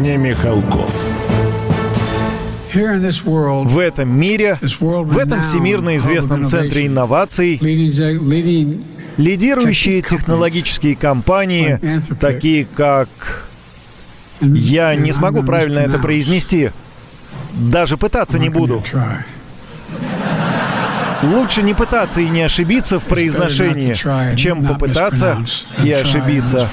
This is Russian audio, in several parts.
не Михалков. В этом мире, в этом всемирно известном центре инноваций, лидирующие технологические компании, такие как... Я не смогу правильно это произнести. Даже пытаться не буду. Лучше не пытаться и не ошибиться в произношении, чем попытаться и ошибиться.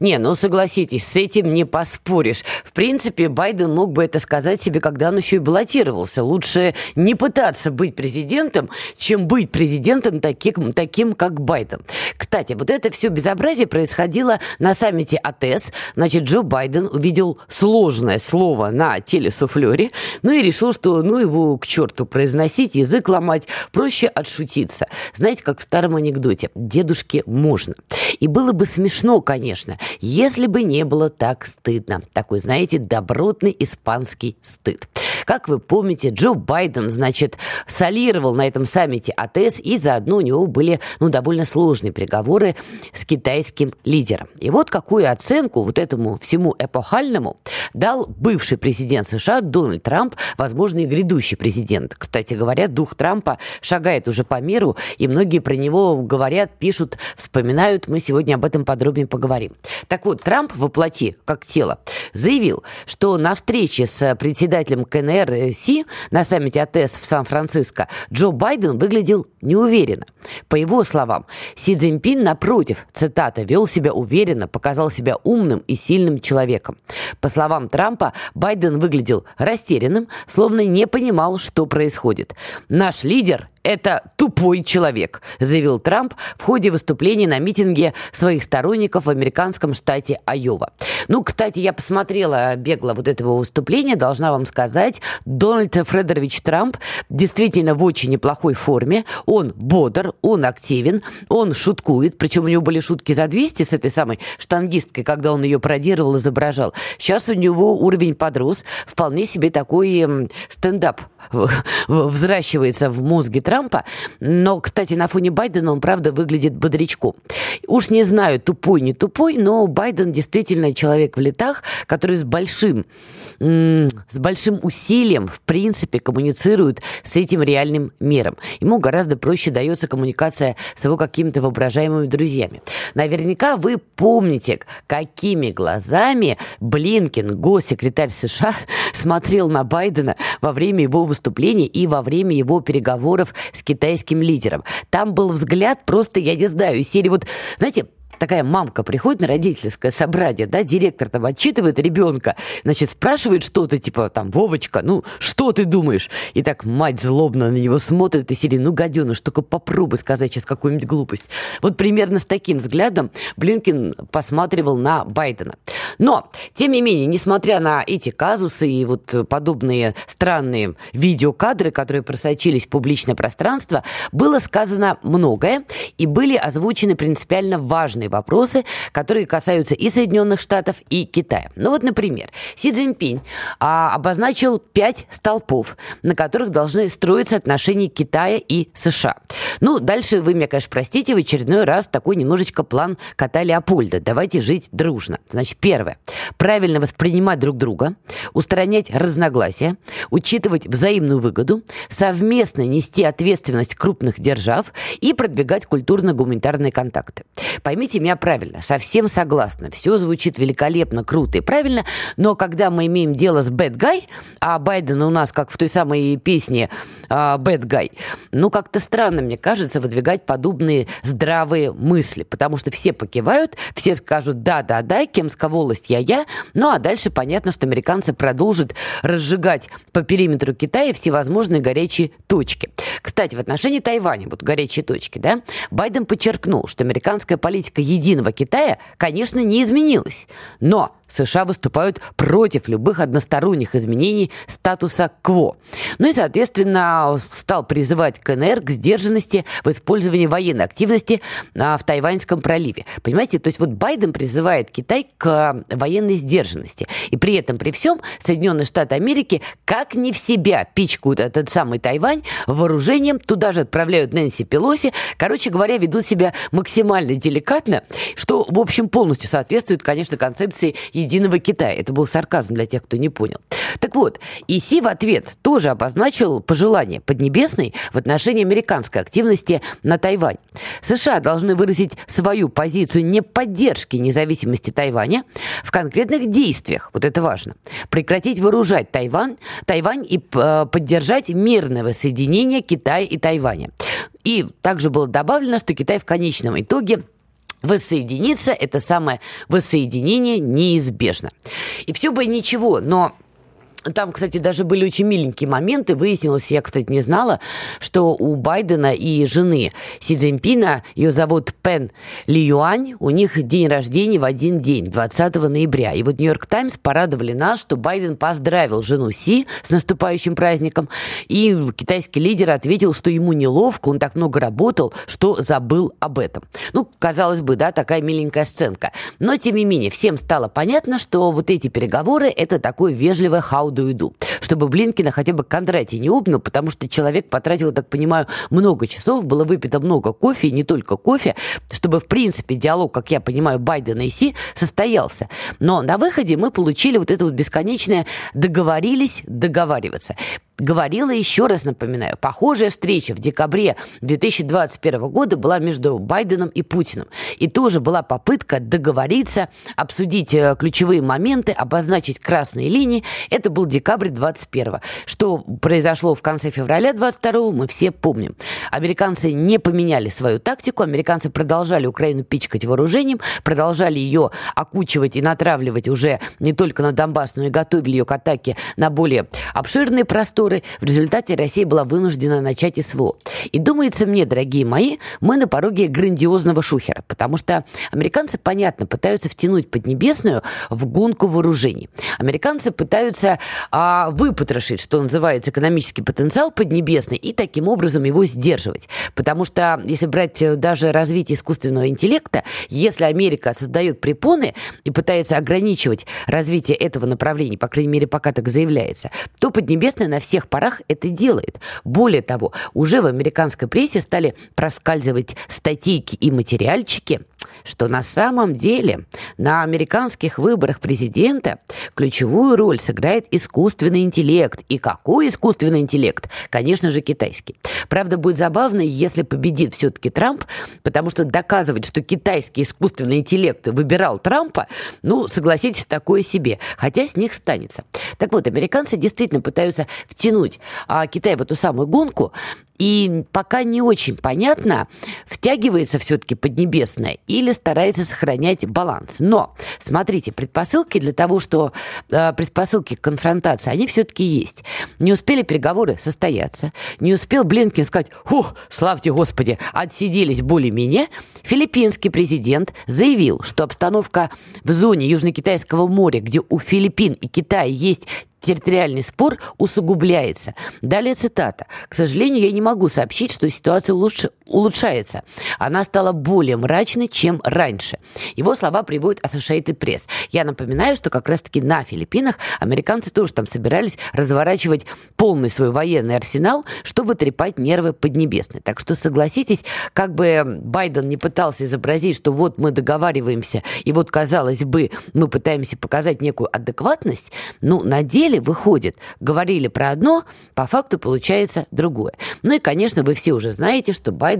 Не, ну согласитесь, с этим не поспоришь. В принципе, Байден мог бы это сказать себе, когда он еще и баллотировался. Лучше не пытаться быть президентом, чем быть президентом таким, таким как Байден. Кстати, вот это все безобразие происходило на саммите АТС. Значит, Джо Байден увидел сложное слово на телесуфлере, ну и решил, что ну его к черту произносить, язык ломать, проще отшутиться. Знаете, как в старом анекдоте, дедушке можно. И было бы смешно, конечно, если бы не было так стыдно. Такой, знаете, добротный испанский стыд. Как вы помните, Джо Байден, значит, солировал на этом саммите АТС, и заодно у него были, ну, довольно сложные переговоры с китайским лидером. И вот какую оценку вот этому всему эпохальному дал бывший президент США Дональд Трамп, возможно, и грядущий президент. Кстати говоря, дух Трампа шагает уже по миру, и многие про него говорят, пишут, вспоминают. Мы сегодня об этом подробнее поговорим. Так вот, Трамп воплоти, как тело, заявил, что на встрече с председателем КНР Си на саммите АТС в Сан-Франциско Джо Байден выглядел неуверенно. По его словам, Си Цзиньпин, напротив, цитата, вел себя уверенно, показал себя умным и сильным человеком. По словам Трампа, Байден выглядел растерянным, словно не понимал, что происходит. Наш лидер это тупой человек, заявил Трамп в ходе выступления на митинге своих сторонников в американском штате Айова. Ну, кстати, я посмотрела бегло вот этого выступления, должна вам сказать, Дональд Фредерович Трамп действительно в очень неплохой форме, он бодр, он активен, он шуткует, причем у него были шутки за 200 с этой самой штангисткой, когда он ее пародировал, изображал. Сейчас у него уровень подрос, вполне себе такой стендап взращивается в мозге Трампа. Но, кстати, на фоне Байдена он, правда, выглядит бодрячком. Уж не знаю, тупой, не тупой, но Байден действительно человек в летах, который с большим, с большим усилием, в принципе, коммуницирует с этим реальным миром. Ему гораздо проще дается коммуникация с его какими-то воображаемыми друзьями. Наверняка вы помните, какими глазами Блинкин, госсекретарь США, смотрел на Байдена во время его выступления и во время его переговоров с китайским лидером. Там был взгляд просто, я не знаю, серии вот, знаете, такая мамка приходит на родительское собрание, да, директор там отчитывает ребенка, значит, спрашивает что-то, типа, там, Вовочка, ну, что ты думаешь? И так мать злобно на него смотрит и серии, ну, гаденыш, только попробуй сказать сейчас какую-нибудь глупость. Вот примерно с таким взглядом Блинкин посматривал на Байдена. Но, тем не менее, несмотря на эти казусы и вот подобные странные видеокадры, которые просочились в публичное пространство, было сказано многое и были озвучены принципиально важные важные вопросы, которые касаются и Соединенных Штатов, и Китая. Ну вот, например, Си Цзиньпинь а, обозначил пять столпов, на которых должны строиться отношения Китая и США. Ну, дальше вы меня, конечно, простите, в очередной раз такой немножечко план кота Леопольда. Давайте жить дружно. Значит, первое. Правильно воспринимать друг друга, устранять разногласия, учитывать взаимную выгоду, совместно нести ответственность крупных держав и продвигать культурно-гуманитарные контакты. Поймите поймите меня правильно, совсем согласна. Все звучит великолепно, круто и правильно, но когда мы имеем дело с bad guy, а Байден у нас, как в той самой песне uh, bad guy, ну, как-то странно, мне кажется, выдвигать подобные здравые мысли, потому что все покивают, все скажут «да-да-да», кем смелость я-я. Ну а дальше понятно, что американцы продолжат разжигать по периметру Китая всевозможные горячие точки. Кстати, в отношении Тайваня, вот горячие точки, да, Байден подчеркнул, что американская политика единого Китая, конечно, не изменилась. Но США выступают против любых односторонних изменений статуса КВО. Ну и, соответственно, стал призывать КНР к сдержанности в использовании военной активности а, в Тайваньском проливе. Понимаете, то есть вот Байден призывает Китай к военной сдержанности. И при этом, при всем, Соединенные Штаты Америки как не в себя пичкают этот самый Тайвань вооружением, туда же отправляют Нэнси Пелоси. Короче говоря, ведут себя максимально деликатно, что, в общем, полностью соответствует, конечно, концепции единого Китая. Это был сарказм для тех, кто не понял. Так вот, Иси в ответ тоже обозначил пожелание Поднебесной в отношении американской активности на Тайвань. США должны выразить свою позицию не поддержки независимости Тайваня в конкретных действиях, вот это важно, прекратить вооружать Тайвань, Тайвань и э, поддержать мирное воссоединение Китая и Тайваня. И также было добавлено, что Китай в конечном итоге воссоединиться, это самое воссоединение неизбежно. И все бы ничего, но там, кстати, даже были очень миленькие моменты. Выяснилось, я, кстати, не знала, что у Байдена и жены Си Цзиньпина, ее зовут Пен Ли Юань, у них день рождения в один день, 20 ноября. И вот Нью-Йорк Таймс порадовали нас, что Байден поздравил жену Си с наступающим праздником. И китайский лидер ответил, что ему неловко, он так много работал, что забыл об этом. Ну, казалось бы, да, такая миленькая сценка. Но, тем не менее, всем стало понятно, что вот эти переговоры – это такое вежливое how you do, чтобы Блинкина хотя бы Кондратий не обнял, потому что человек потратил, так понимаю, много часов, было выпито много кофе, и не только кофе, чтобы, в принципе, диалог, как я понимаю, Байдена и Си состоялся. Но на выходе мы получили вот это вот бесконечное «договорились договариваться» говорила, еще раз напоминаю, похожая встреча в декабре 2021 года была между Байденом и Путиным. И тоже была попытка договориться, обсудить э, ключевые моменты, обозначить красные линии. Это был декабрь 21 Что произошло в конце февраля 22 мы все помним. Американцы не поменяли свою тактику, американцы продолжали Украину пичкать вооружением, продолжали ее окучивать и натравливать уже не только на Донбасс, но и готовили ее к атаке на более обширные просторы которой в результате Россия была вынуждена начать СВО. И думается мне, дорогие мои, мы на пороге грандиозного шухера, потому что американцы, понятно, пытаются втянуть Поднебесную в гонку вооружений. Американцы пытаются а, выпотрошить, что называется, экономический потенциал Поднебесной и таким образом его сдерживать. Потому что, если брать э, даже развитие искусственного интеллекта, если Америка создает препоны и пытается ограничивать развитие этого направления, по крайней мере, пока так заявляется, то Поднебесная на все всех парах это делает. Более того, уже в американской прессе стали проскальзывать статейки и материальчики – что на самом деле на американских выборах президента ключевую роль сыграет искусственный интеллект. И какой искусственный интеллект? Конечно же, китайский. Правда, будет забавно, если победит все-таки Трамп, потому что доказывать, что китайский искусственный интеллект выбирал Трампа, ну, согласитесь, такое себе. Хотя с них станется. Так вот, американцы действительно пытаются втянуть а, Китай в эту самую гонку, и пока не очень понятно, втягивается все-таки Поднебесная или старается сохранять баланс. Но, смотрите, предпосылки для того, что э, предпосылки к конфронтации, они все-таки есть. Не успели переговоры состояться, не успел Блинкин сказать, «О, славьте Господи, отсиделись более-менее», филиппинский президент заявил, что обстановка в зоне Южно-Китайского моря, где у Филиппин и Китая есть территориальный спор усугубляется. Далее цитата. «К сожалению, я не могу сообщить, что ситуация улучш... улучшается. Она стала более мрачной, чем раньше». Его слова приводит Associated Press. Я напоминаю, что как раз-таки на Филиппинах американцы тоже там собирались разворачивать полный свой военный арсенал, чтобы трепать нервы Поднебесной. Так что согласитесь, как бы Байден не пытался изобразить, что вот мы договариваемся, и вот, казалось бы, мы пытаемся показать некую адекватность, ну, на деле выходит, говорили про одно, по факту получается другое. Ну и конечно, вы все уже знаете, что Байден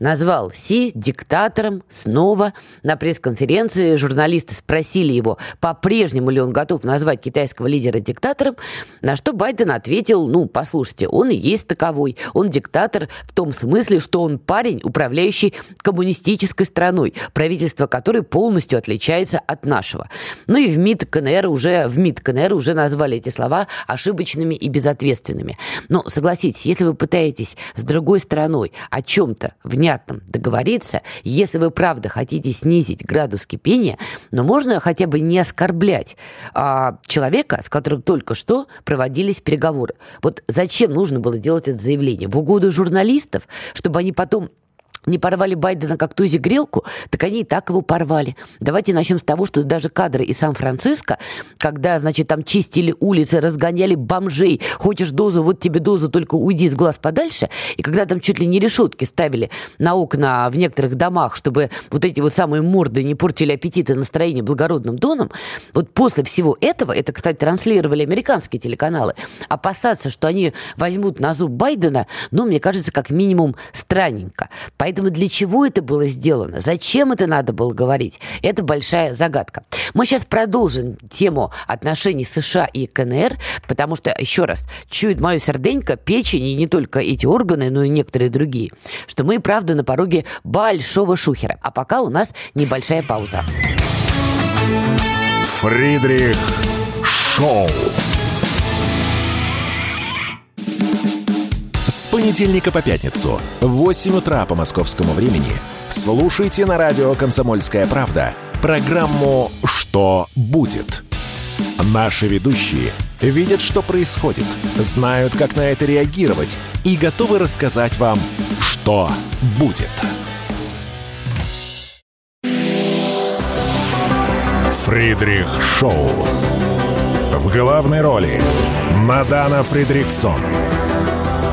назвал Си диктатором снова. На пресс-конференции журналисты спросили его, по-прежнему ли он готов назвать китайского лидера диктатором, на что Байден ответил, ну, послушайте, он и есть таковой. Он диктатор в том смысле, что он парень, управляющий коммунистической страной, правительство которой полностью отличается от нашего. Ну и в МИД КНР уже, в МИД КНР уже назвали эти слова ошибочными и безответственными. Но согласитесь, если вы пытаетесь с другой стороной о чем-то внятном договориться, если вы правда хотите снизить градус кипения, но можно хотя бы не оскорблять а, человека, с которым только что проводились переговоры. Вот зачем нужно было делать это заявление? В угоду журналистов, чтобы они потом не порвали Байдена как тузи грелку, так они и так его порвали. Давайте начнем с того, что даже кадры из Сан-Франциско, когда, значит, там чистили улицы, разгоняли бомжей, хочешь дозу, вот тебе дозу, только уйди с глаз подальше, и когда там чуть ли не решетки ставили на окна в некоторых домах, чтобы вот эти вот самые морды не портили аппетит и настроение благородным доном, вот после всего этого, это, кстати, транслировали американские телеканалы, опасаться, что они возьмут на зуб Байдена, ну, мне кажется, как минимум странненько. Поэтому Поэтому для чего это было сделано? Зачем это надо было говорить? Это большая загадка. Мы сейчас продолжим тему отношений США и КНР, потому что, еще раз, чует мою серденько, печень и не только эти органы, но и некоторые другие, что мы, правда, на пороге большого шухера. А пока у нас небольшая пауза. Фридрих Шоу. С понедельника по пятницу в 8 утра по московскому времени слушайте на радио «Комсомольская правда» программу «Что будет?». Наши ведущие видят, что происходит, знают, как на это реагировать и готовы рассказать вам, что будет. Фридрих Шоу. В главной роли Мадана Фридриксон –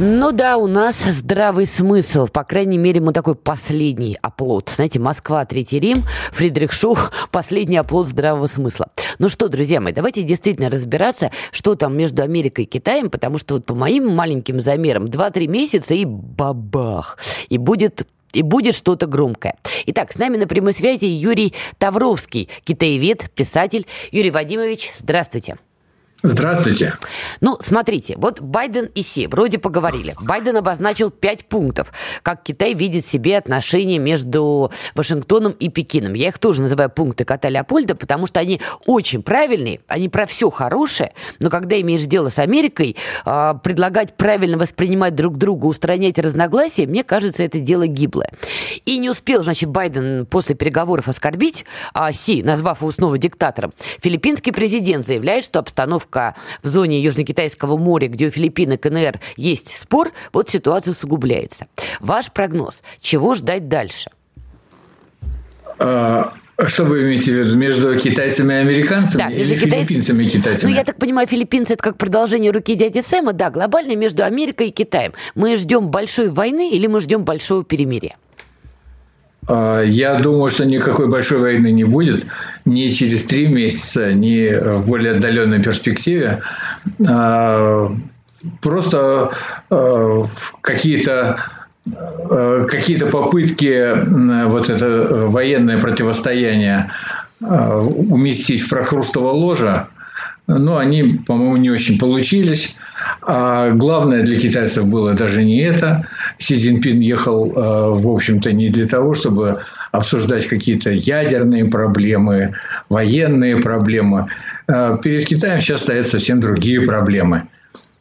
Ну да, у нас здравый смысл. По крайней мере, мы такой последний оплот. Знаете, Москва, Третий Рим, Фридрих Шух, последний оплот здравого смысла. Ну что, друзья мои, давайте действительно разбираться, что там между Америкой и Китаем, потому что вот по моим маленьким замерам 2-3 месяца и бабах. И будет и будет что-то громкое. Итак, с нами на прямой связи Юрий Тавровский, китаевед, писатель. Юрий Вадимович, здравствуйте. Здравствуйте. Ну, смотрите, вот Байден и Си вроде поговорили. Байден обозначил пять пунктов, как Китай видит себе отношения между Вашингтоном и Пекином. Я их тоже называю пункты кота Леопольда, потому что они очень правильные, они про все хорошее, но когда имеешь дело с Америкой, а, предлагать правильно воспринимать друг друга, устранять разногласия, мне кажется, это дело гиблое. И не успел, значит, Байден после переговоров оскорбить а, Си, назвав его снова диктатором. Филиппинский президент заявляет, что обстановка пока в зоне Южно-Китайского моря, где у Филиппин и КНР есть спор, вот ситуация усугубляется. Ваш прогноз, чего ждать дальше? А, что вы имеете в виду? Между китайцами и американцами да, или китайцами... филиппинцами и китайцами? Ну, я так понимаю, филиппинцы – это как продолжение руки дяди Сэма. Да, глобально между Америкой и Китаем. Мы ждем большой войны или мы ждем большого перемирия? А, я думаю, что никакой большой войны не будет ни через три месяца, ни в более отдаленной перспективе. А, просто а, какие-то какие-то попытки вот это военное противостояние уместить в прохрустово ложа, но они, по-моему, не очень получились. А главное для китайцев было даже не это. Си Цзиньпин ехал, э, в общем-то, не для того, чтобы обсуждать какие-то ядерные проблемы, военные проблемы. Э, перед Китаем сейчас стоят совсем другие проблемы.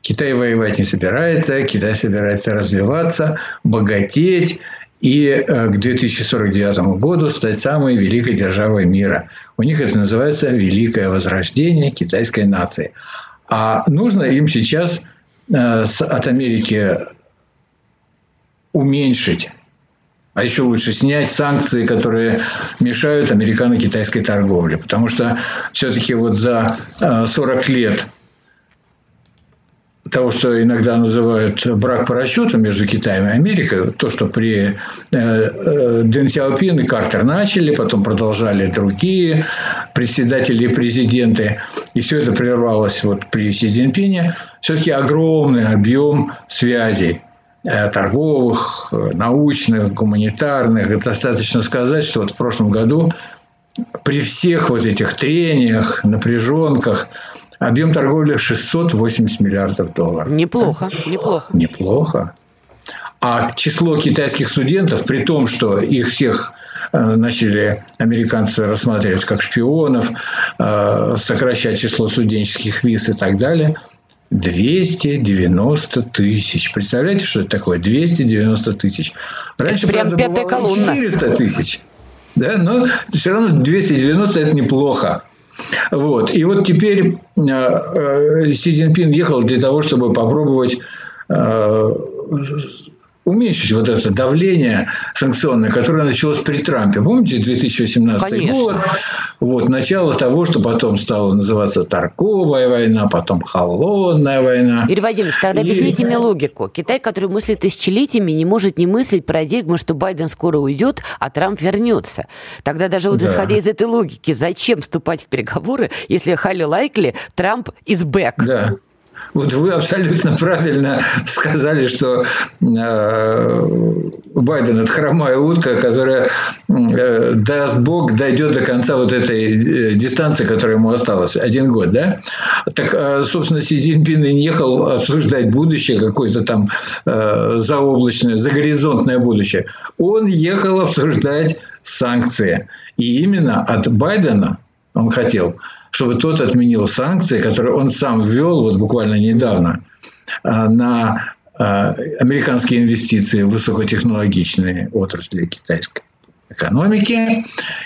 Китай воевать не собирается, Китай собирается развиваться, богатеть и э, к 2049 году стать самой великой державой мира. У них это называется «Великое возрождение китайской нации». А нужно им сейчас э, от Америки уменьшить, а еще лучше снять санкции, которые мешают американо-китайской торговле. Потому что все-таки вот за 40 э, лет того, что иногда называют брак по расчету между Китаем и Америкой, то, что при э, э, Дэн Сяопин и Картер начали, потом продолжали другие председатели и президенты, и все это прервалось вот при Си Цзиньпине, все-таки огромный объем связей э, торговых, научных, гуманитарных. И достаточно сказать, что вот в прошлом году при всех вот этих трениях, напряженках, Объем торговли 680 миллиардов долларов. Неплохо, неплохо. Неплохо. А число китайских студентов, при том, что их всех э, начали американцы рассматривать как шпионов, э, сокращать число студенческих виз и так далее, 290 тысяч. Представляете, что это такое? 290 тысяч. Раньше, это прям правда, пятая колонна. 400 тысяч. Да? Но все равно 290 – это неплохо. Вот. И вот теперь э, э, Си Цзиньпин ехал для того, чтобы попробовать э, уменьшить вот это давление санкционное, которое началось при Трампе. Помните, 2018 Конечно. год? Вот, начало того, что потом стало называться торговая война, потом холодная война. Юрий Владимирович, тогда и... объясните мне логику. Китай, который мыслит тысячелетиями, не может не мыслить парадигму, что Байден скоро уйдет, а Трамп вернется. Тогда даже вот да. исходя из этой логики, зачем вступать в переговоры, если Халли Лайкли, Трамп is back? Да. Вот вы абсолютно правильно сказали, что э, Байден это хромая утка, которая э, даст Бог дойдет до конца вот этой э, дистанции, которая ему осталась, один год, да? Так, э, собственно, Си Цзиньпин не ехал обсуждать будущее, какое-то там э, заоблачное, загоризонтное будущее. Он ехал обсуждать санкции. И именно от Байдена он хотел – чтобы тот отменил санкции, которые он сам ввел вот буквально недавно а, на а, американские инвестиции в высокотехнологичные отрасли китайской экономики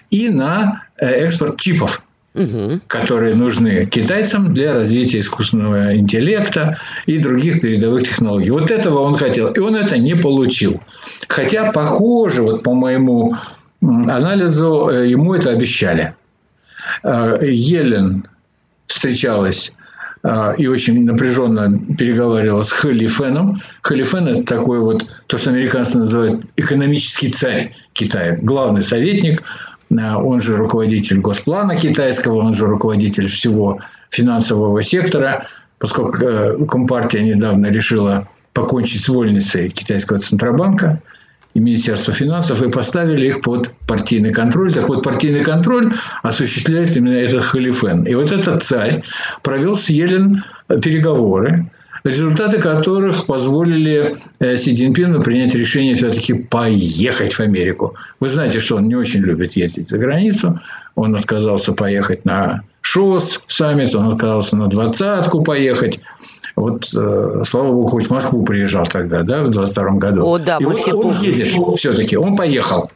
и на э, экспорт чипов, угу. которые нужны китайцам для развития искусственного интеллекта и других передовых технологий. Вот этого он хотел, и он это не получил. Хотя, похоже, вот по моему анализу, э, ему это обещали. Э, Елен встречалась э, и очень напряженно переговаривала с Халифеном. Халифен – это такой вот, то, что американцы называют экономический царь Китая, главный советник, э, он же руководитель Госплана китайского, он же руководитель всего финансового сектора, поскольку Компартия недавно решила покончить с вольницей китайского Центробанка – и Министерства финансов и поставили их под партийный контроль. Так вот, партийный контроль осуществляет именно этот халифен. И вот этот царь провел с Елен переговоры, результаты которых позволили э, Си Цзиньпину принять решение все-таки поехать в Америку. Вы знаете, что он не очень любит ездить за границу. Он отказался поехать на ШОС саммит, он отказался на двадцатку поехать. Вот, э, слава богу, хоть в Москву приезжал тогда, да, в 22 году. О, да, мы И все он, он едет все-таки, он поехал.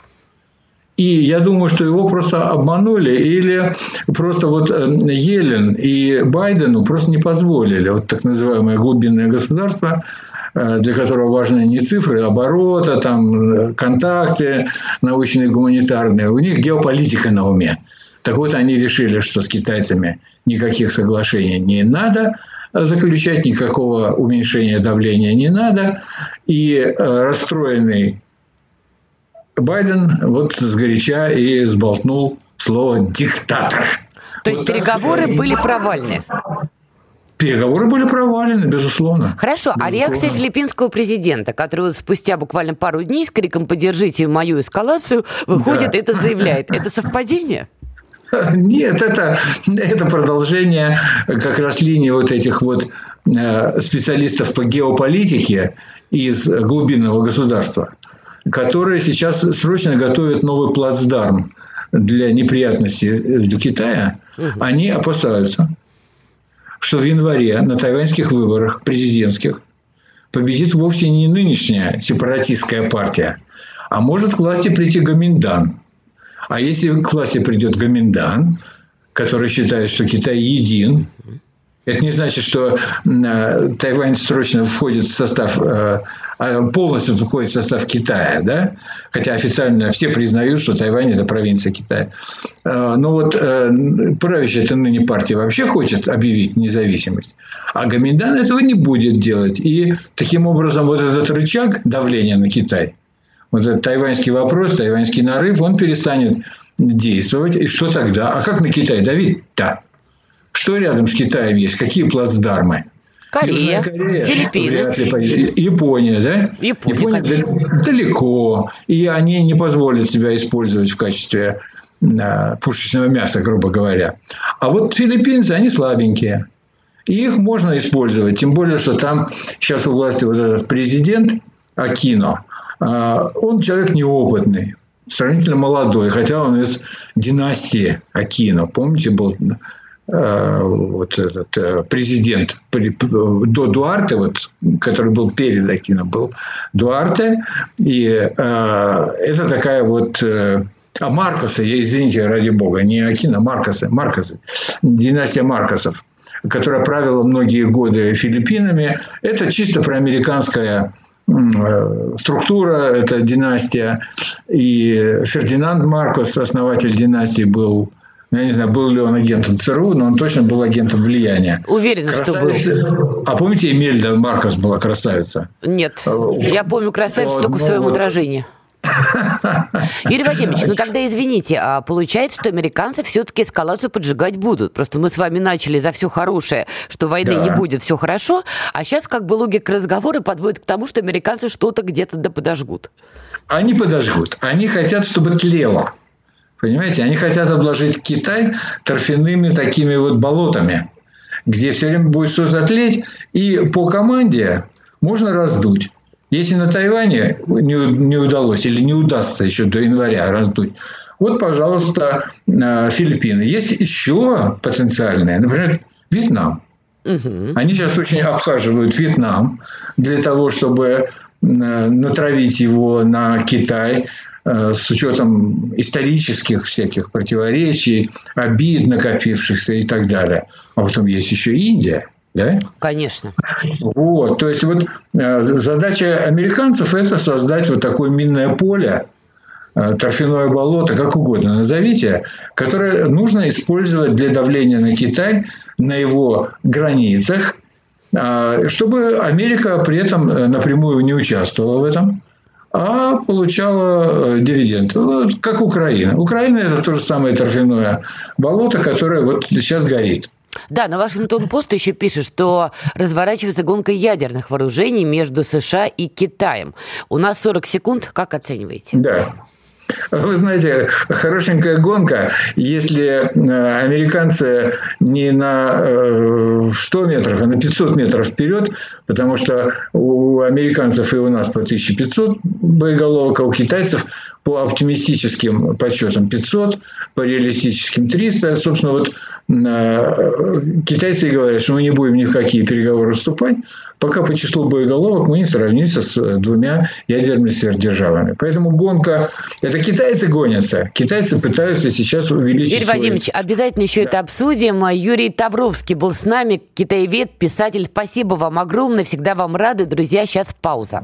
И я думаю, что его просто обманули или просто вот э, Елен и Байдену просто не позволили. Вот так называемое глубинное государство, э, для которого важны не цифры, а оборота, там, контакты научные, гуманитарные. У них геополитика на уме. Так вот, они решили, что с китайцами никаких соглашений не надо – заключать, никакого уменьшения давления не надо. И э, расстроенный Байден вот сгоряча и сболтнул слово «диктатор». То есть вот переговоры так, были провальны? Переговоры были провалены, безусловно. Хорошо, безусловно. а реакция филиппинского президента, который вот спустя буквально пару дней с криком «Поддержите мою эскалацию» выходит да. это заявляет. Это совпадение? Нет, это, это продолжение как раз линии вот этих вот э, специалистов по геополитике из глубинного государства, которые сейчас срочно готовят новый плацдарм для неприятностей для Китая. Они опасаются, что в январе на тайваньских выборах президентских победит вовсе не нынешняя сепаратистская партия, а может к власти прийти Гаминдан – а если к власти придет Гоминдан, который считает, что Китай един, это не значит, что э, Тайвань срочно входит в состав э, а полностью входит в состав Китая, да? Хотя официально все признают, что Тайвань – это провинция Китая. А, но вот э, правящая эта ныне партия вообще хочет объявить независимость, а Гаминдан этого не будет делать. И таким образом вот этот рычаг давления на Китай, вот этот тайваньский вопрос, тайваньский нарыв, он перестанет действовать. И что тогда? А как на Китай давить? Да. Что рядом с Китаем есть? Какие плацдармы? Корея, Корея Филиппины. Япония, да? Япония, Япония далеко. И они не позволят себя использовать в качестве а, пушечного мяса, грубо говоря. А вот филиппинцы, они слабенькие. И их можно использовать. Тем более, что там сейчас у власти вот этот президент Акино, он человек неопытный сравнительно молодой, хотя он из династии Акино. Помните, был Э, вот этот э, президент до Дуарте, вот, который был перед Акином, был Дуарте. И э, это такая вот... А Маркоса, я извините, ради бога, не Акина, а Маркоса, Маркосы, династия Маркосов, которая правила многие годы Филиппинами, это чисто проамериканская структура, это династия. И Фердинанд Маркос, основатель династии, был я не знаю, был ли он агентом ЦРУ, но он точно был агентом влияния. Уверена, что был. А помните, Эмельда Маркос была красавица? Нет. Я помню красавицу только в своем отражении. Юрий Вадимович, ну тогда извините, а получается, что американцы все-таки эскалацию поджигать будут. Просто мы с вами начали за все хорошее, что войны да. не будет, все хорошо, а сейчас как бы логика разговора подводит к тому, что американцы что-то где-то да подожгут. Они подожгут. Они хотят, чтобы тлело. Понимаете, они хотят обложить Китай торфяными такими вот болотами, где все время будет что-то тлеть, и по команде можно раздуть. Если на Тайване не, не удалось или не удастся еще до января раздуть, вот, пожалуйста, э, Филиппины. Есть еще потенциальные, например, Вьетнам. Угу. Они сейчас очень обхаживают Вьетнам для того, чтобы э, натравить его на Китай, Э, с учетом исторических всяких противоречий, обид накопившихся и так далее. А потом есть еще Индия. Да? Конечно. Вот, то есть вот э, задача американцев это создать вот такое минное поле, э, торфяное болото, как угодно назовите, которое нужно использовать для давления на Китай на его границах, чтобы Америка при этом напрямую не участвовала в этом а получала э, дивиденд. Вот как Украина. Украина – это то же самое торфяное болото, которое вот сейчас горит. Да, но Вашингтон-Пост еще пишет, что разворачивается гонка ядерных вооружений между США и Китаем. У нас 40 секунд. Как оцениваете? Да. Вы знаете, хорошенькая гонка, если э, американцы не на 100 э, метров, а на 500 метров вперед, потому что у американцев и у нас по 1500 боеголовок, а у китайцев по оптимистическим подсчетам 500, по реалистическим 300. Собственно, вот э, китайцы говорят, что мы не будем ни в какие переговоры вступать, пока по числу боеголовок мы не сравнимся с двумя ядерными сверхдержавами. Поэтому гонка... Это китайцы гонятся. Китайцы пытаются сейчас увеличить... Юрий свой... Владимирович, обязательно еще да. это обсудим. Юрий Тавровский был с нами, китаевед, писатель. Спасибо вам огромное. Всегда вам рады. Друзья, сейчас пауза.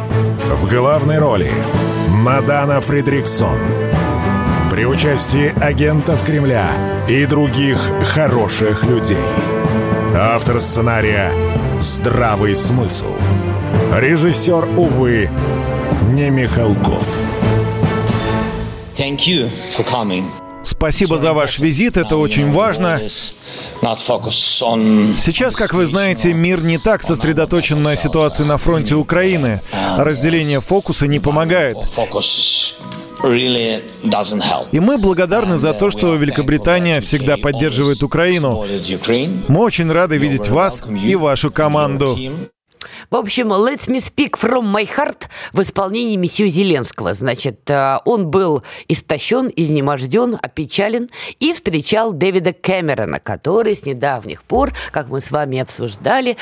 В главной роли Мадана Фридриксон. При участии агентов Кремля и других хороших людей. Автор сценария «Здравый смысл». Режиссер, увы, не Михалков. Thank you for coming. Спасибо за ваш визит, это очень важно. Сейчас, как вы знаете, мир не так сосредоточен на ситуации на фронте Украины. Разделение фокуса не помогает. И мы благодарны за то, что Великобритания всегда поддерживает Украину. Мы очень рады видеть вас и вашу команду. В общем, «Let me speak from my heart» в исполнении месье Зеленского. Значит, э, он был истощен, изнеможден, опечален и встречал Дэвида Кэмерона, который с недавних пор, как мы с вами обсуждали,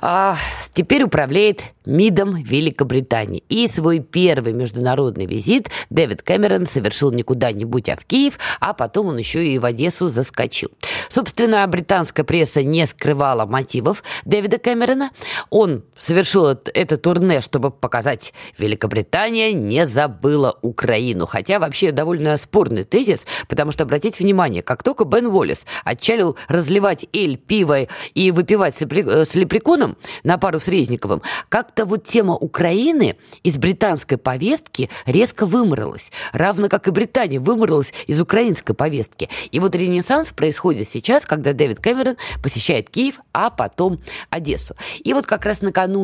а, теперь управляет МИДом Великобритании. И свой первый международный визит Дэвид Кэмерон совершил не куда-нибудь, а в Киев, а потом он еще и в Одессу заскочил. Собственно, британская пресса не скрывала мотивов Дэвида Кэмерона. Он совершил это турне, чтобы показать, Великобритания не забыла Украину. Хотя вообще довольно спорный тезис, потому что, обратите внимание, как только Бен Уоллес отчалил разливать эль, пиво и выпивать с, лепре... с лепреконом на пару с Резниковым, как-то вот тема Украины из британской повестки резко вымралась. Равно как и Британия вымралась из украинской повестки. И вот ренессанс происходит сейчас, когда Дэвид Кэмерон посещает Киев, а потом Одессу. И вот как раз накануне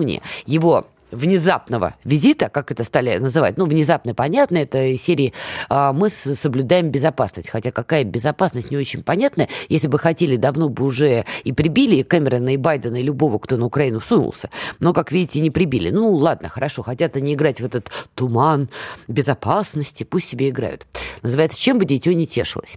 его внезапного визита, как это стали называть, ну, внезапно понятно, это из серии а, «Мы соблюдаем безопасность». Хотя какая безопасность, не очень понятная. Если бы хотели, давно бы уже и прибили и Кэмерона, и Байдена, и любого, кто на Украину сунулся. Но, как видите, не прибили. Ну, ладно, хорошо, хотят они играть в этот туман безопасности, пусть себе играют. Называется «Чем бы дитё не тешилось».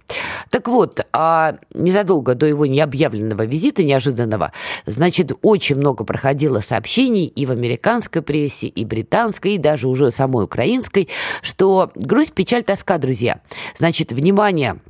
Так вот, а незадолго до его необъявленного визита, неожиданного, значит, очень много проходило сообщений и в американской прессе, и британской, и даже уже самой украинской, что грусть, печаль, тоска, друзья. Значит, внимание,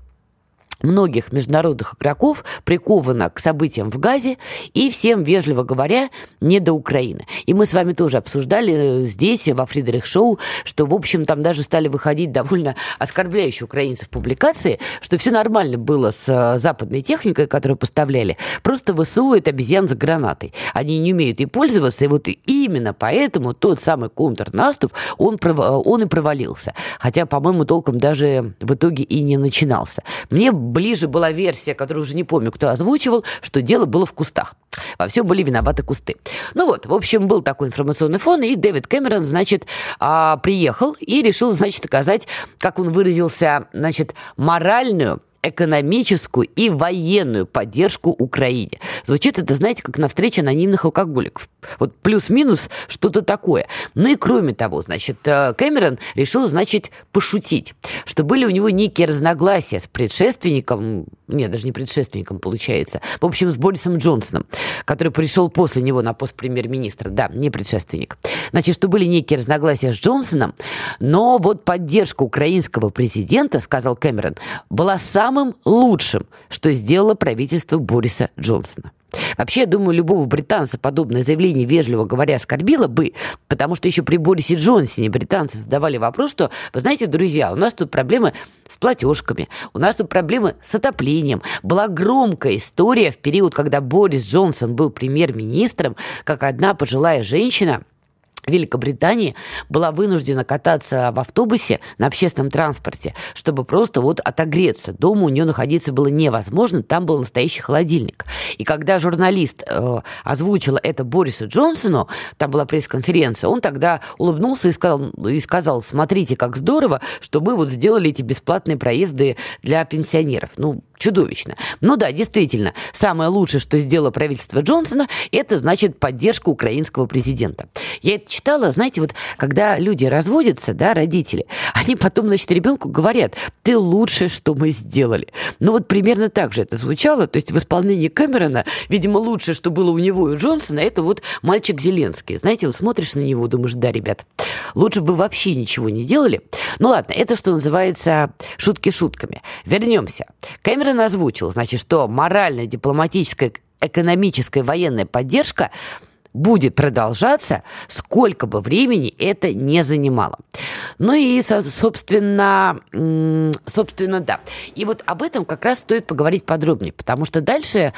многих международных игроков приковано к событиям в Газе и всем, вежливо говоря, не до Украины. И мы с вами тоже обсуждали э, здесь, во Фридерих Шоу, что, в общем, там даже стали выходить довольно оскорбляющие украинцев публикации, что все нормально было с э, западной техникой, которую поставляли. Просто ВСУ это обезьян за гранатой. Они не умеют ей пользоваться, и вот именно поэтому тот самый контрнаступ, он, он и провалился. Хотя, по-моему, толком даже в итоге и не начинался. Мне ближе была версия, которую уже не помню, кто озвучивал, что дело было в кустах. Во всем были виноваты кусты. Ну вот, в общем, был такой информационный фон, и Дэвид Кэмерон, значит, а, приехал и решил, значит, оказать, как он выразился, значит, моральную экономическую и военную поддержку Украине. Звучит это, знаете, как на встрече анонимных алкоголиков. Вот плюс-минус что-то такое. Ну и кроме того, значит, э, Кэмерон решил, значит, пошутить, что были у него некие разногласия с предшественником, нет, даже не предшественником получается, в общем, с Борисом Джонсоном, который пришел после него на пост премьер-министра. Да, не предшественник. Значит, что были некие разногласия с Джонсоном, но вот поддержка украинского президента, сказал Кэмерон, была самым лучшим, что сделало правительство Бориса Джонсона. Вообще, я думаю, любого британца подобное заявление, вежливо говоря, оскорбило бы, потому что еще при Борисе Джонсоне британцы задавали вопрос, что, вы знаете, друзья, у нас тут проблемы с платежками, у нас тут проблемы с отоплением. Была громкая история в период, когда Борис Джонсон был премьер-министром, как одна пожилая женщина – Великобритании была вынуждена кататься в автобусе на общественном транспорте, чтобы просто вот отогреться. Дома у нее находиться было невозможно, там был настоящий холодильник. И когда журналист э, озвучила это Борису Джонсону, там была пресс-конференция, он тогда улыбнулся и сказал, и сказал, смотрите, как здорово, что мы вот сделали эти бесплатные проезды для пенсионеров. Ну, чудовищно. Ну да, действительно, самое лучшее, что сделало правительство Джонсона, это, значит, поддержка украинского президента. Я это читала, знаете, вот когда люди разводятся, да, родители, они потом, значит, ребенку говорят, ты лучшее, что мы сделали. Ну вот примерно так же это звучало, то есть в исполнении Кэмерона, видимо, лучшее, что было у него и у Джонсона, это вот мальчик Зеленский. Знаете, вот смотришь на него, думаешь, да, ребят, лучше бы вообще ничего не делали. Ну ладно, это что называется шутки шутками. Вернемся. Кэмерон озвучил, значит, что моральная, дипломатическая экономическая военная поддержка будет продолжаться, сколько бы времени это не занимало. Ну и, собственно, собственно, да. И вот об этом как раз стоит поговорить подробнее, потому что дальше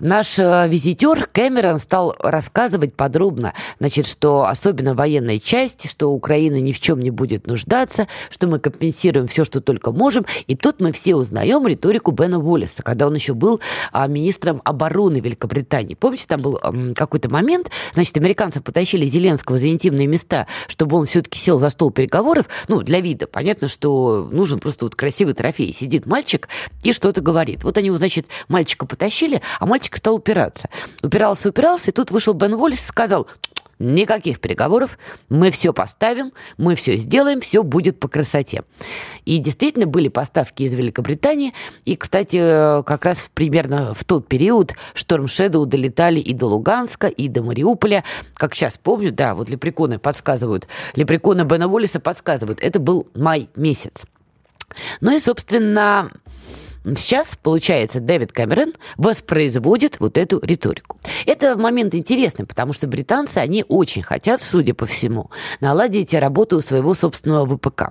наш э, визитер Кэмерон стал рассказывать подробно, значит, что особенно военной части, что Украина ни в чем не будет нуждаться, что мы компенсируем все, что только можем. И тут мы все узнаем риторику Бена Уоллеса, когда он еще был а, министром обороны Великобритании. Помните, там был какой-то момент, Значит, американцев потащили Зеленского за интимные места, чтобы он все-таки сел за стол переговоров. Ну, для вида. Понятно, что нужен просто вот красивый трофей. Сидит мальчик и что-то говорит. Вот они, значит, мальчика потащили, а мальчик стал упираться. Упирался, упирался, и тут вышел Бен Уоллес и сказал, Никаких переговоров, мы все поставим, мы все сделаем, все будет по красоте. И действительно были поставки из Великобритании, и, кстати, как раз примерно в тот период Шторм Шэдоу долетали и до Луганска, и до Мариуполя. Как сейчас помню, да, вот лепреконы подсказывают, лепреконы Бена Уоллиса подсказывают, это был май месяц. Ну и, собственно, Сейчас, получается, Дэвид Кэмерон воспроизводит вот эту риторику. Это момент интересный, потому что британцы, они очень хотят, судя по всему, наладить работу своего собственного ВПК.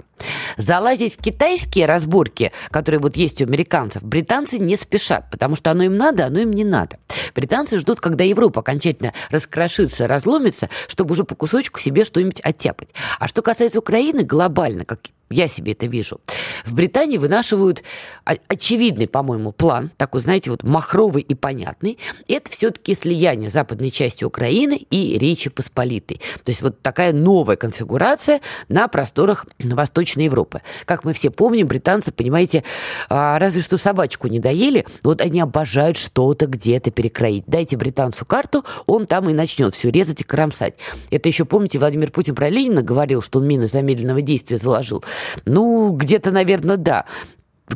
Залазить в китайские разборки, которые вот есть у американцев, британцы не спешат, потому что оно им надо, оно им не надо. Британцы ждут, когда Европа окончательно раскрошится, разломится, чтобы уже по кусочку себе что-нибудь оттяпать. А что касается Украины глобально, как я себе это вижу. В Британии вынашивают очевидный, по-моему, план, такой, знаете, вот махровый и понятный. Это все-таки слияние западной части Украины и Речи Посполитой. То есть вот такая новая конфигурация на просторах Восточной Европы. Как мы все помним, британцы, понимаете, а, разве что собачку не доели, вот они обожают что-то где-то перекроить. Дайте британцу карту, он там и начнет все резать и кромсать. Это еще, помните, Владимир Путин про Ленина говорил, что он мины замедленного действия заложил. Ну, где-то, наверное, да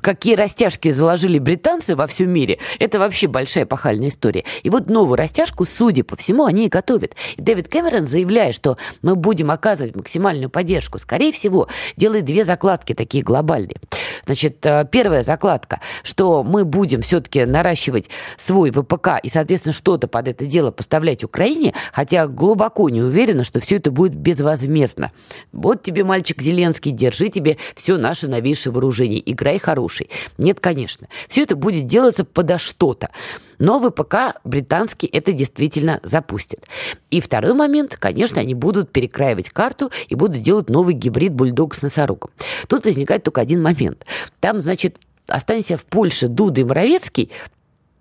какие растяжки заложили британцы во всем мире, это вообще большая пахальная история. И вот новую растяжку, судя по всему, они и готовят. И Дэвид Кэмерон, заявляя, что мы будем оказывать максимальную поддержку, скорее всего, делает две закладки такие глобальные. Значит, э, первая закладка, что мы будем все-таки наращивать свой ВПК и, соответственно, что-то под это дело поставлять Украине, хотя глубоко не уверена, что все это будет безвозмездно. Вот тебе, мальчик Зеленский, держи тебе все наше новейшее вооружение, играй хороший. Нет, конечно. Все это будет делаться подо что-то. Но ВПК британский это действительно запустит. И второй момент, конечно, они будут перекраивать карту и будут делать новый гибрид бульдог с носорогом. Тут возникает только один момент. Там, значит, останься в Польше Дуда и Моровецкий,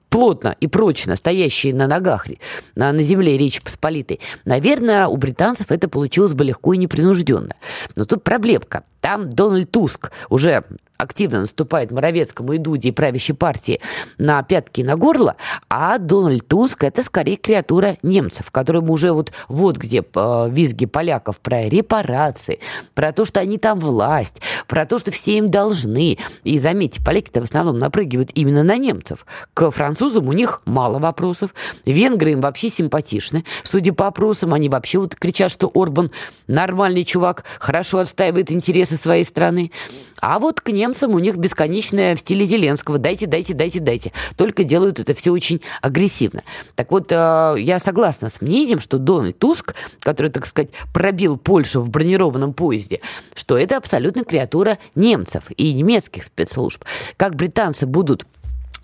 плотно и прочно стоящие на ногах на, на земле Речи Посполитой, наверное, у британцев это получилось бы легко и непринужденно. Но тут проблемка. Там Дональд Туск уже активно наступает Моровецкому и Дуде и правящей партии на пятки и на горло, а Дональд Туск – это скорее креатура немцев, которым уже вот, вот где э, визги поляков про репарации, про то, что они там власть, про то, что все им должны. И заметьте, поляки-то в основном напрыгивают именно на немцев. К французам у них мало вопросов, венгры им вообще симпатичны. Судя по опросам, они вообще вот кричат, что Орбан нормальный чувак, хорошо отстаивает интересы своей страны. А вот к немцам у них бесконечное в стиле Зеленского. Дайте, дайте, дайте, дайте. Только делают это все очень агрессивно. Так вот, э, я согласна с мнением, что Дональд Туск, который, так сказать, пробил Польшу в бронированном поезде, что это абсолютно креатура немцев и немецких спецслужб. Как британцы будут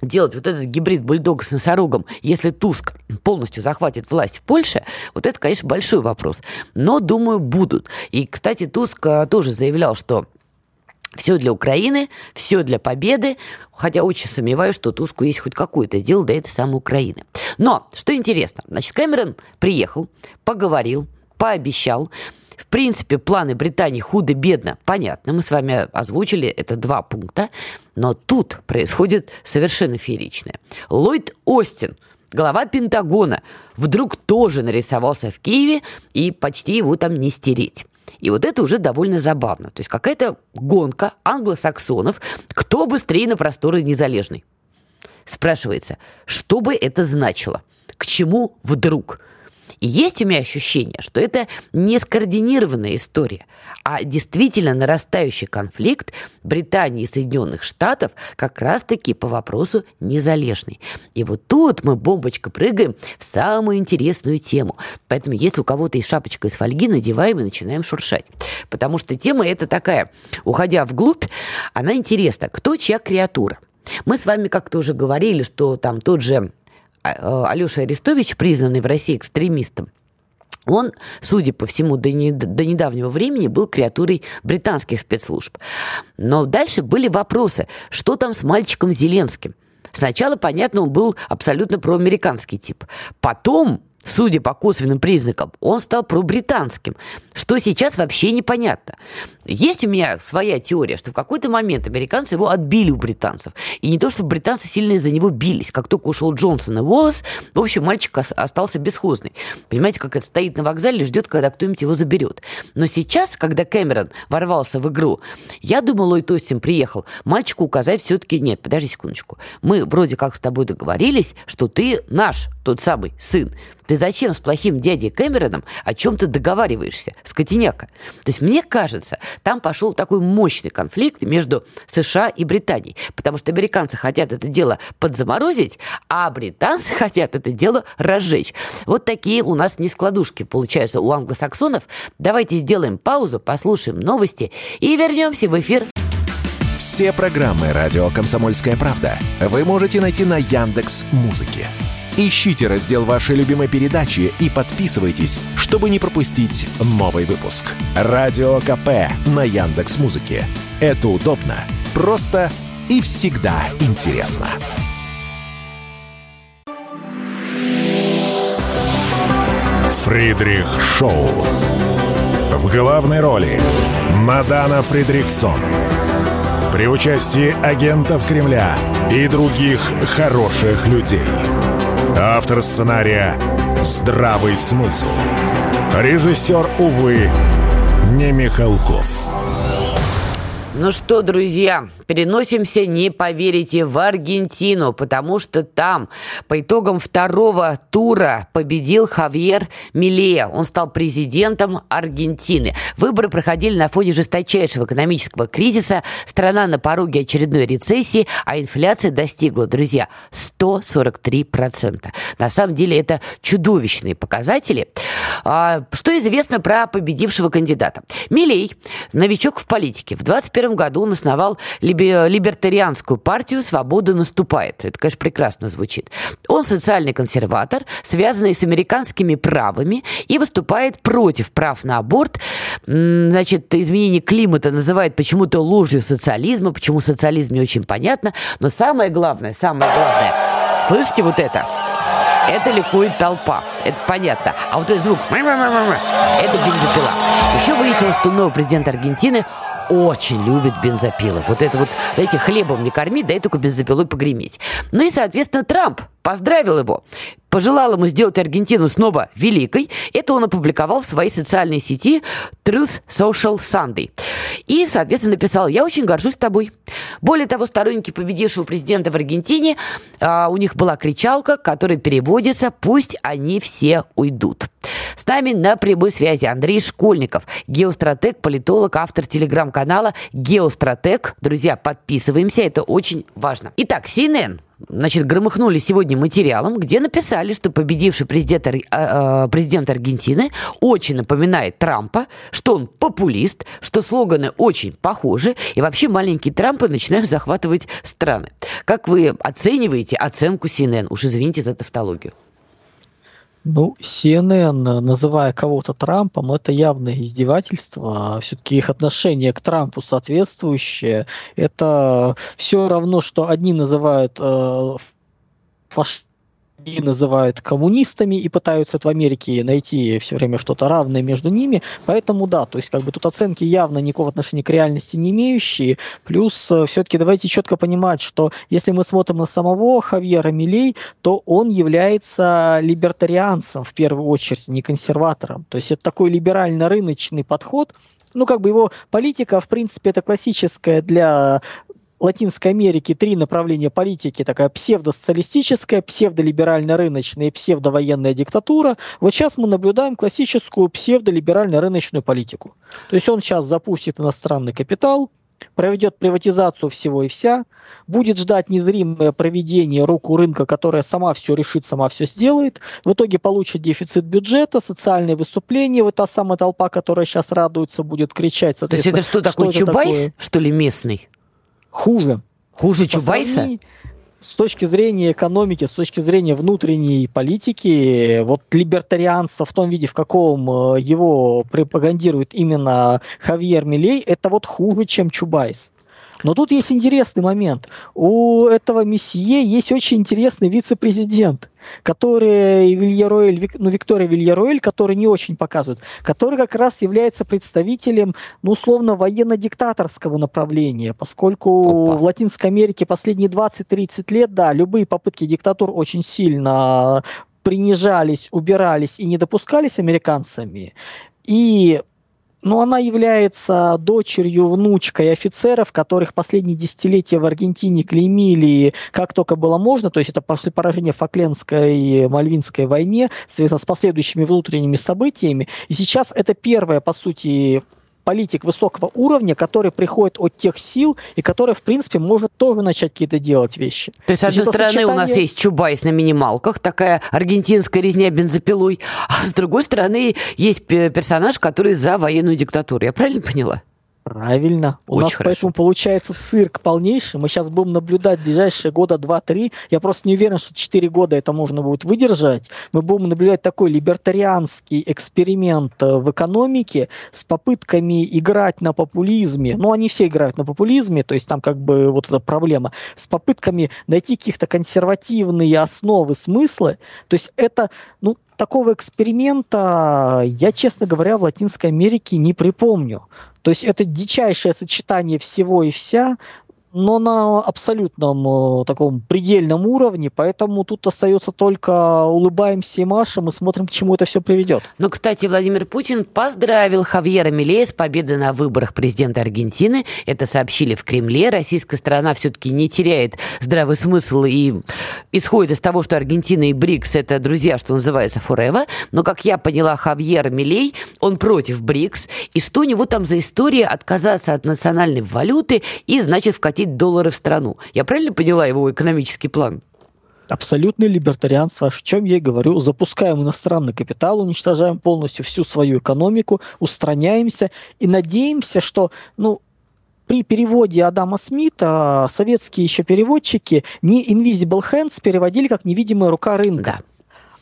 делать вот этот гибрид бульдога с носорогом, если Туск полностью захватит власть в Польше, вот это, конечно, большой вопрос. Но, думаю, будут. И, кстати, Туск э, тоже заявлял, что все для Украины, все для победы, хотя очень сомневаюсь, что Туску есть хоть какое-то дело до этой самой Украины. Но, что интересно, значит, Кэмерон приехал, поговорил, пообещал, в принципе, планы Британии худо-бедно, понятно, мы с вами озвучили, это два пункта, но тут происходит совершенно фееричное. Ллойд Остин, глава Пентагона, вдруг тоже нарисовался в Киеве, и почти его там не стереть. И вот это уже довольно забавно. То есть какая-то гонка англосаксонов, кто быстрее на просторы незалежной. Спрашивается, что бы это значило? К чему вдруг? И есть у меня ощущение, что это не скоординированная история, а действительно нарастающий конфликт Британии и Соединенных Штатов как раз-таки по вопросу незалежный. И вот тут мы бомбочка прыгаем в самую интересную тему. Поэтому если у кого-то есть шапочка из фольги, надеваем и начинаем шуршать. Потому что тема эта такая, уходя вглубь, она интересна. Кто чья креатура? Мы с вами как-то уже говорили, что там тот же Алеша Арестович, признанный в России экстремистом, он, судя по всему, до, не, до недавнего времени был креатурой британских спецслужб. Но дальше были вопросы, что там с мальчиком Зеленским. Сначала, понятно, он был абсолютно проамериканский тип. Потом судя по косвенным признакам, он стал пробританским, что сейчас вообще непонятно. Есть у меня своя теория, что в какой-то момент американцы его отбили у британцев. И не то, что британцы сильно из-за него бились. Как только ушел Джонсон и Уоллес, в общем, мальчик остался бесхозный. Понимаете, как это стоит на вокзале ждет, когда кто-нибудь его заберет. Но сейчас, когда Кэмерон ворвался в игру, я думал, Ллойд Остин приехал, мальчику указать все-таки, нет, подожди секундочку, мы вроде как с тобой договорились, что ты наш, тот самый сын. Ты зачем с плохим дядей Кэмероном о чем-то договариваешься, скотиняка? То есть мне кажется, там пошел такой мощный конфликт между США и Британией, потому что американцы хотят это дело подзаморозить, а британцы хотят это дело разжечь. Вот такие у нас нескладушки получаются у англосаксонов. Давайте сделаем паузу, послушаем новости и вернемся в эфир. Все программы радио Комсомольская правда вы можете найти на Яндекс Музыке. Ищите раздел вашей любимой передачи и подписывайтесь, чтобы не пропустить новый выпуск. Радио КП на Яндекс Музыке. Это удобно, просто и всегда интересно. Фридрих Шоу. В главной роли Мадана Фридриксон. При участии агентов Кремля и других хороших людей. Автор сценария «Здравый смысл». Режиссер, увы, не Михалков. Ну что, друзья, переносимся, не поверите, в Аргентину, потому что там по итогам второго тура победил Хавьер Милея. Он стал президентом Аргентины. Выборы проходили на фоне жесточайшего экономического кризиса. Страна на пороге очередной рецессии, а инфляция достигла, друзья, 143%. На самом деле это чудовищные показатели. А, что известно про победившего кандидата? Милей, новичок в политике, в 21 1991 году он основал либертарианскую партию «Свобода наступает». Это, конечно, прекрасно звучит. Он социальный консерватор, связанный с американскими правами и выступает против прав на аборт. Значит, изменение климата называет почему-то ложью социализма, почему социализм не очень понятно. Но самое главное, самое главное, слышите вот это? Это ликует толпа. Это понятно. А вот этот звук, это бензопила. Еще выяснилось, что новый президент Аргентины очень любит бензопилы. Вот это вот, дайте хлебом не кормить, дай только бензопилой погреметь. Ну и, соответственно, Трамп поздравил его, пожелал ему сделать Аргентину снова великой. Это он опубликовал в своей социальной сети Truth Social Sunday. И, соответственно, написал, я очень горжусь тобой. Более того, сторонники победившего президента в Аргентине, а, у них была кричалка, которая переводится «Пусть они все уйдут». С нами на прямой связи Андрей Школьников, геостратег, политолог, автор телеграм-канала «Геостратег». Друзья, подписываемся, это очень важно. Итак, CNN значит, громыхнули сегодня материалом, где написали, что победивший президент, э, э, президент Аргентины очень напоминает Трампа, что он популист, что слоганы очень похожи, и вообще маленькие Трампы начинают захватывать страны. Как вы оцениваете оценку CNN? Уж извините за тавтологию. Ну, CNN, называя кого-то Трампом, это явное издевательство. Все-таки их отношение к Трампу соответствующее. Это все равно, что одни называют э, фашистами и называют коммунистами и пытаются в Америке найти все время что-то равное между ними. Поэтому да, то есть как бы тут оценки явно никакого отношения к реальности не имеющие. Плюс э, все-таки давайте четко понимать, что если мы смотрим на самого Хавьера Милей, то он является либертарианцем в первую очередь, не консерватором. То есть это такой либерально-рыночный подход, ну, как бы его политика, в принципе, это классическая для Латинской Америки три направления политики, такая псевдосоциалистическая, псевдолиберально-рыночная и псевдовоенная диктатура. Вот сейчас мы наблюдаем классическую псевдолиберально-рыночную политику. То есть он сейчас запустит иностранный капитал, проведет приватизацию всего и вся, будет ждать незримое проведение руку рынка, которая сама все решит, сама все сделает, в итоге получит дефицит бюджета, социальные выступления, вот та самая толпа, которая сейчас радуется, будет кричать. То есть это что, что такое, Чубайс, такое? что ли, местный? Хуже. Хуже Чубайса? С точки зрения экономики, с точки зрения внутренней политики, вот либертарианство в том виде, в каком э, его пропагандирует именно Хавьер Милей, это вот хуже, чем Чубайс. Но тут есть интересный момент. У этого месье есть очень интересный вице-президент. Которые Вильяроэль, ну, Виктория Вильяроэль, который не очень показывают, который как раз является представителем, ну, условно, военно-диктаторского направления, поскольку Опа. в Латинской Америке последние 20-30 лет, да, любые попытки диктатур очень сильно принижались, убирались и не допускались американцами. И ну, она является дочерью, внучкой офицеров, которых последние десятилетия в Аргентине клеймили как только было можно, то есть это после поражения в Факлендской Мальвинской войне, связано с последующими внутренними событиями. И сейчас это первая, по сути, политик высокого уровня, который приходит от тех сил и который, в принципе, может тоже начать какие-то делать вещи. То есть, с одной стороны, сочетание... у нас есть Чубайс на минималках, такая аргентинская резня бензопилой, а с другой стороны, есть персонаж, который за военную диктатуру. Я правильно поняла? Правильно. У Очень нас хорошо. поэтому получается цирк полнейший. Мы сейчас будем наблюдать ближайшие года два-три. Я просто не уверен, что четыре года это можно будет выдержать. Мы будем наблюдать такой либертарианский эксперимент э, в экономике с попытками играть на популизме. Ну, они все играют на популизме, то есть там как бы вот эта проблема. С попытками найти каких-то консервативные основы, смыслы. То есть это, ну, такого эксперимента я, честно говоря, в Латинской Америке не припомню. То есть это дичайшее сочетание всего и вся, но на абсолютном э, таком предельном уровне, поэтому тут остается только улыбаемся и машем и смотрим, к чему это все приведет. Ну, кстати, Владимир Путин поздравил Хавьера Милея с победой на выборах президента Аргентины. Это сообщили в Кремле. Российская сторона все-таки не теряет здравый смысл и исходит из того, что Аргентина и БРИКС – это друзья, что называется, forever. Но, как я поняла, Хавьер Милей, он против БРИКС. И что у него там за история отказаться от национальной валюты и, значит, вкатить ввозить доллары в страну. Я правильно поняла его экономический план? Абсолютный либертарианец, о чем я и говорю. Запускаем иностранный капитал, уничтожаем полностью всю свою экономику, устраняемся и надеемся, что ну, при переводе Адама Смита советские еще переводчики не invisible hands переводили как невидимая рука рынка. Да.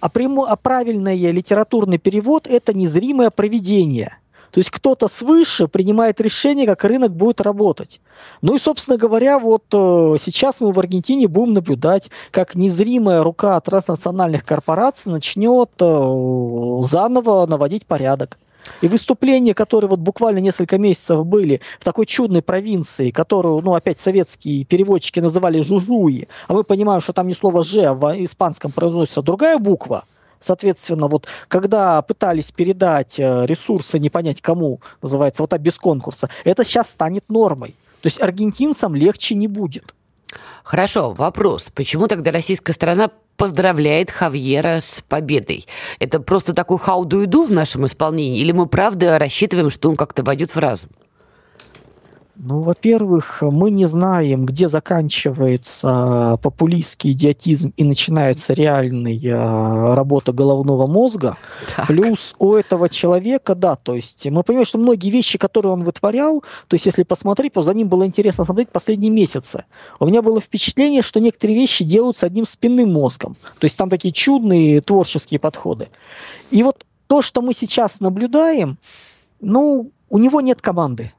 А, прямо, а правильный литературный перевод – это незримое проведение – то есть кто-то свыше принимает решение, как рынок будет работать. Ну и, собственно говоря, вот э, сейчас мы в Аргентине будем наблюдать, как незримая рука транснациональных корпораций начнет э, заново наводить порядок. И выступления, которые вот буквально несколько месяцев были в такой чудной провинции, которую, ну, опять советские переводчики называли Жужуи, а мы понимаем, что там не слово «же», а в испанском произносится другая буква – Соответственно, вот когда пытались передать э, ресурсы, не понять кому, называется, вот так без конкурса, это сейчас станет нормой. То есть аргентинцам легче не будет. Хорошо, вопрос. Почему тогда российская сторона поздравляет Хавьера с победой? Это просто такой хауду-иду в нашем исполнении? Или мы правда рассчитываем, что он как-то войдет в разум? Ну, во-первых, мы не знаем, где заканчивается популистский идиотизм и начинается реальная работа головного мозга. Так. Плюс у этого человека, да, то есть мы понимаем, что многие вещи, которые он вытворял, то есть если посмотреть, то за ним было интересно смотреть последние месяцы. У меня было впечатление, что некоторые вещи делаются одним спинным мозгом. То есть там такие чудные творческие подходы. И вот то, что мы сейчас наблюдаем, ну, у него нет команды.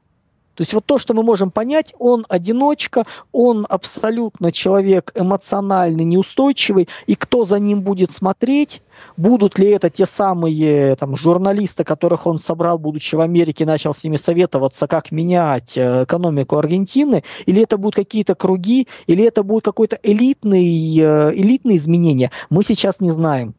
То есть вот то, что мы можем понять, он одиночка, он абсолютно человек эмоциональный, неустойчивый, и кто за ним будет смотреть, будут ли это те самые там, журналисты, которых он собрал, будучи в Америке, начал с ними советоваться, как менять э, экономику Аргентины, или это будут какие-то круги, или это будет какой-то элитный, э, элитные изменения, мы сейчас не знаем.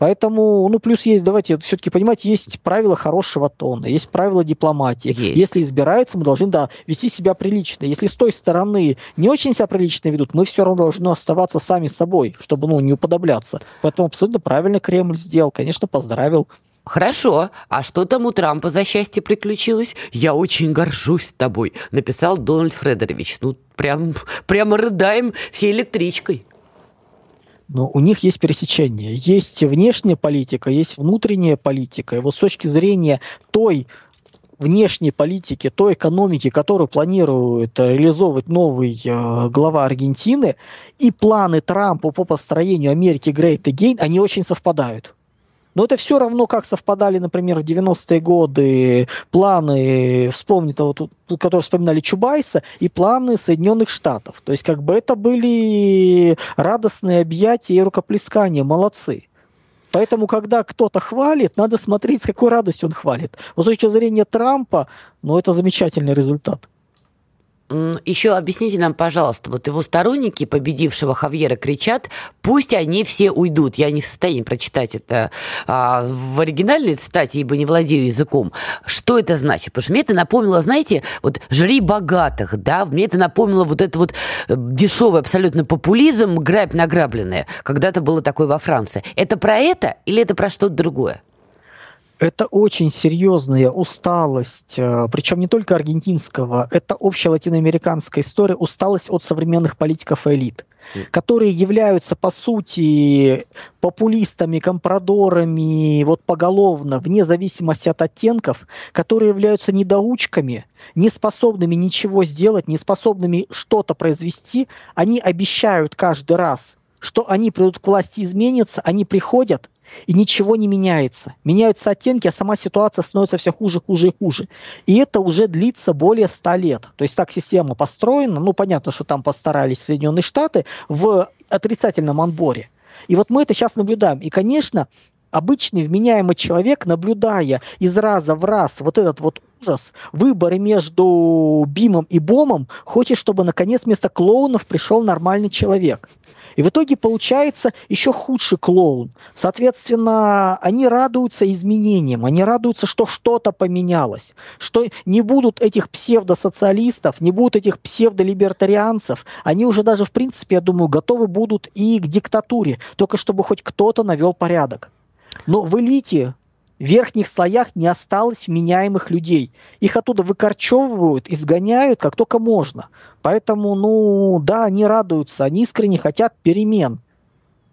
Поэтому, ну, плюс есть, давайте все-таки понимать, есть правила хорошего тона, есть правила дипломатии. Есть. Если избираются, мы должны, да, вести себя прилично. Если с той стороны не очень себя прилично ведут, мы все равно должны оставаться сами собой, чтобы, ну, не уподобляться. Поэтому абсолютно правильно Кремль сделал. Конечно, поздравил. Хорошо, а что там у Трампа за счастье приключилось? Я очень горжусь тобой, написал Дональд Фредерович. Ну, прям, прямо рыдаем всей электричкой но у них есть пересечение. Есть внешняя политика, есть внутренняя политика. И вот с точки зрения той внешней политики, той экономики, которую планирует реализовывать новый э, глава Аргентины, и планы Трампа по построению Америки Great Again, они очень совпадают. Но это все равно, как совпадали, например, в 90-е годы планы, вспомни того, которые вспоминали Чубайса, и планы Соединенных Штатов. То есть, как бы это были радостные объятия и рукоплескания. Молодцы. Поэтому, когда кто-то хвалит, надо смотреть, с какой радостью он хвалит. Вот с точки зрения Трампа, ну, это замечательный результат. Еще объясните нам, пожалуйста, вот его сторонники победившего Хавьера кричат, пусть они все уйдут. Я не в состоянии прочитать это а, в оригинальной цитате, ибо не владею языком. Что это значит? Потому что мне это напомнило, знаете, вот «жри богатых», да, мне это напомнило вот это вот э, дешевый абсолютно популизм, грабь награбленная. Когда-то было такое во Франции. Это про это или это про что-то другое? Это очень серьезная усталость, э, причем не только аргентинского, это общая латиноамериканская история, усталость от современных политиков и элит, которые являются, по сути, популистами, компрадорами, вот поголовно, вне зависимости от оттенков, которые являются недоучками, не способными ничего сделать, не способными что-то произвести, они обещают каждый раз, что они придут к власти, изменятся, они приходят – и ничего не меняется. Меняются оттенки, а сама ситуация становится все хуже, хуже и хуже. И это уже длится более 100 лет. То есть так система построена, ну понятно, что там постарались Соединенные Штаты в отрицательном отборе. И вот мы это сейчас наблюдаем. И, конечно, обычный вменяемый человек, наблюдая из раза в раз вот этот вот ужас, выборы между Бимом и Бомом, хочет, чтобы наконец вместо клоунов пришел нормальный человек. И в итоге получается еще худший клоун. Соответственно, они радуются изменениям, они радуются, что что-то поменялось, что не будут этих псевдосоциалистов, не будут этих псевдолибертарианцев. Они уже даже, в принципе, я думаю, готовы будут и к диктатуре, только чтобы хоть кто-то навел порядок. Но в элите в верхних слоях не осталось вменяемых людей. Их оттуда выкорчевывают, изгоняют как только можно. Поэтому, ну, да, они радуются, они искренне хотят перемен.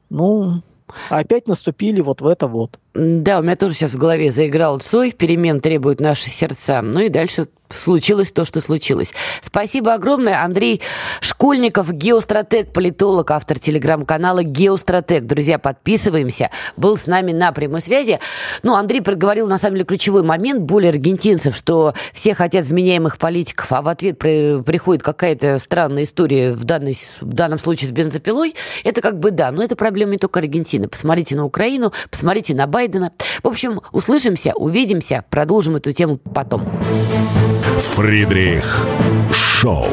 Ну, опять наступили вот в это вот. Да, у меня тоже сейчас в голове заиграл Цой, перемен требуют наши сердца. Ну и дальше случилось то, что случилось. Спасибо огромное. Андрей Школьников, геостратег, политолог, автор телеграм-канала «Геостратег». Друзья, подписываемся. Был с нами на прямой связи. Ну, Андрей проговорил, на самом деле, ключевой момент более аргентинцев, что все хотят вменяемых политиков, а в ответ при, приходит какая-то странная история, в, данной, в данном случае с бензопилой. Это как бы да, но это проблема не только Аргентины. Посмотрите на Украину, посмотрите на Байдена. В общем, услышимся, увидимся, продолжим эту тему потом. Фридрих Шоу.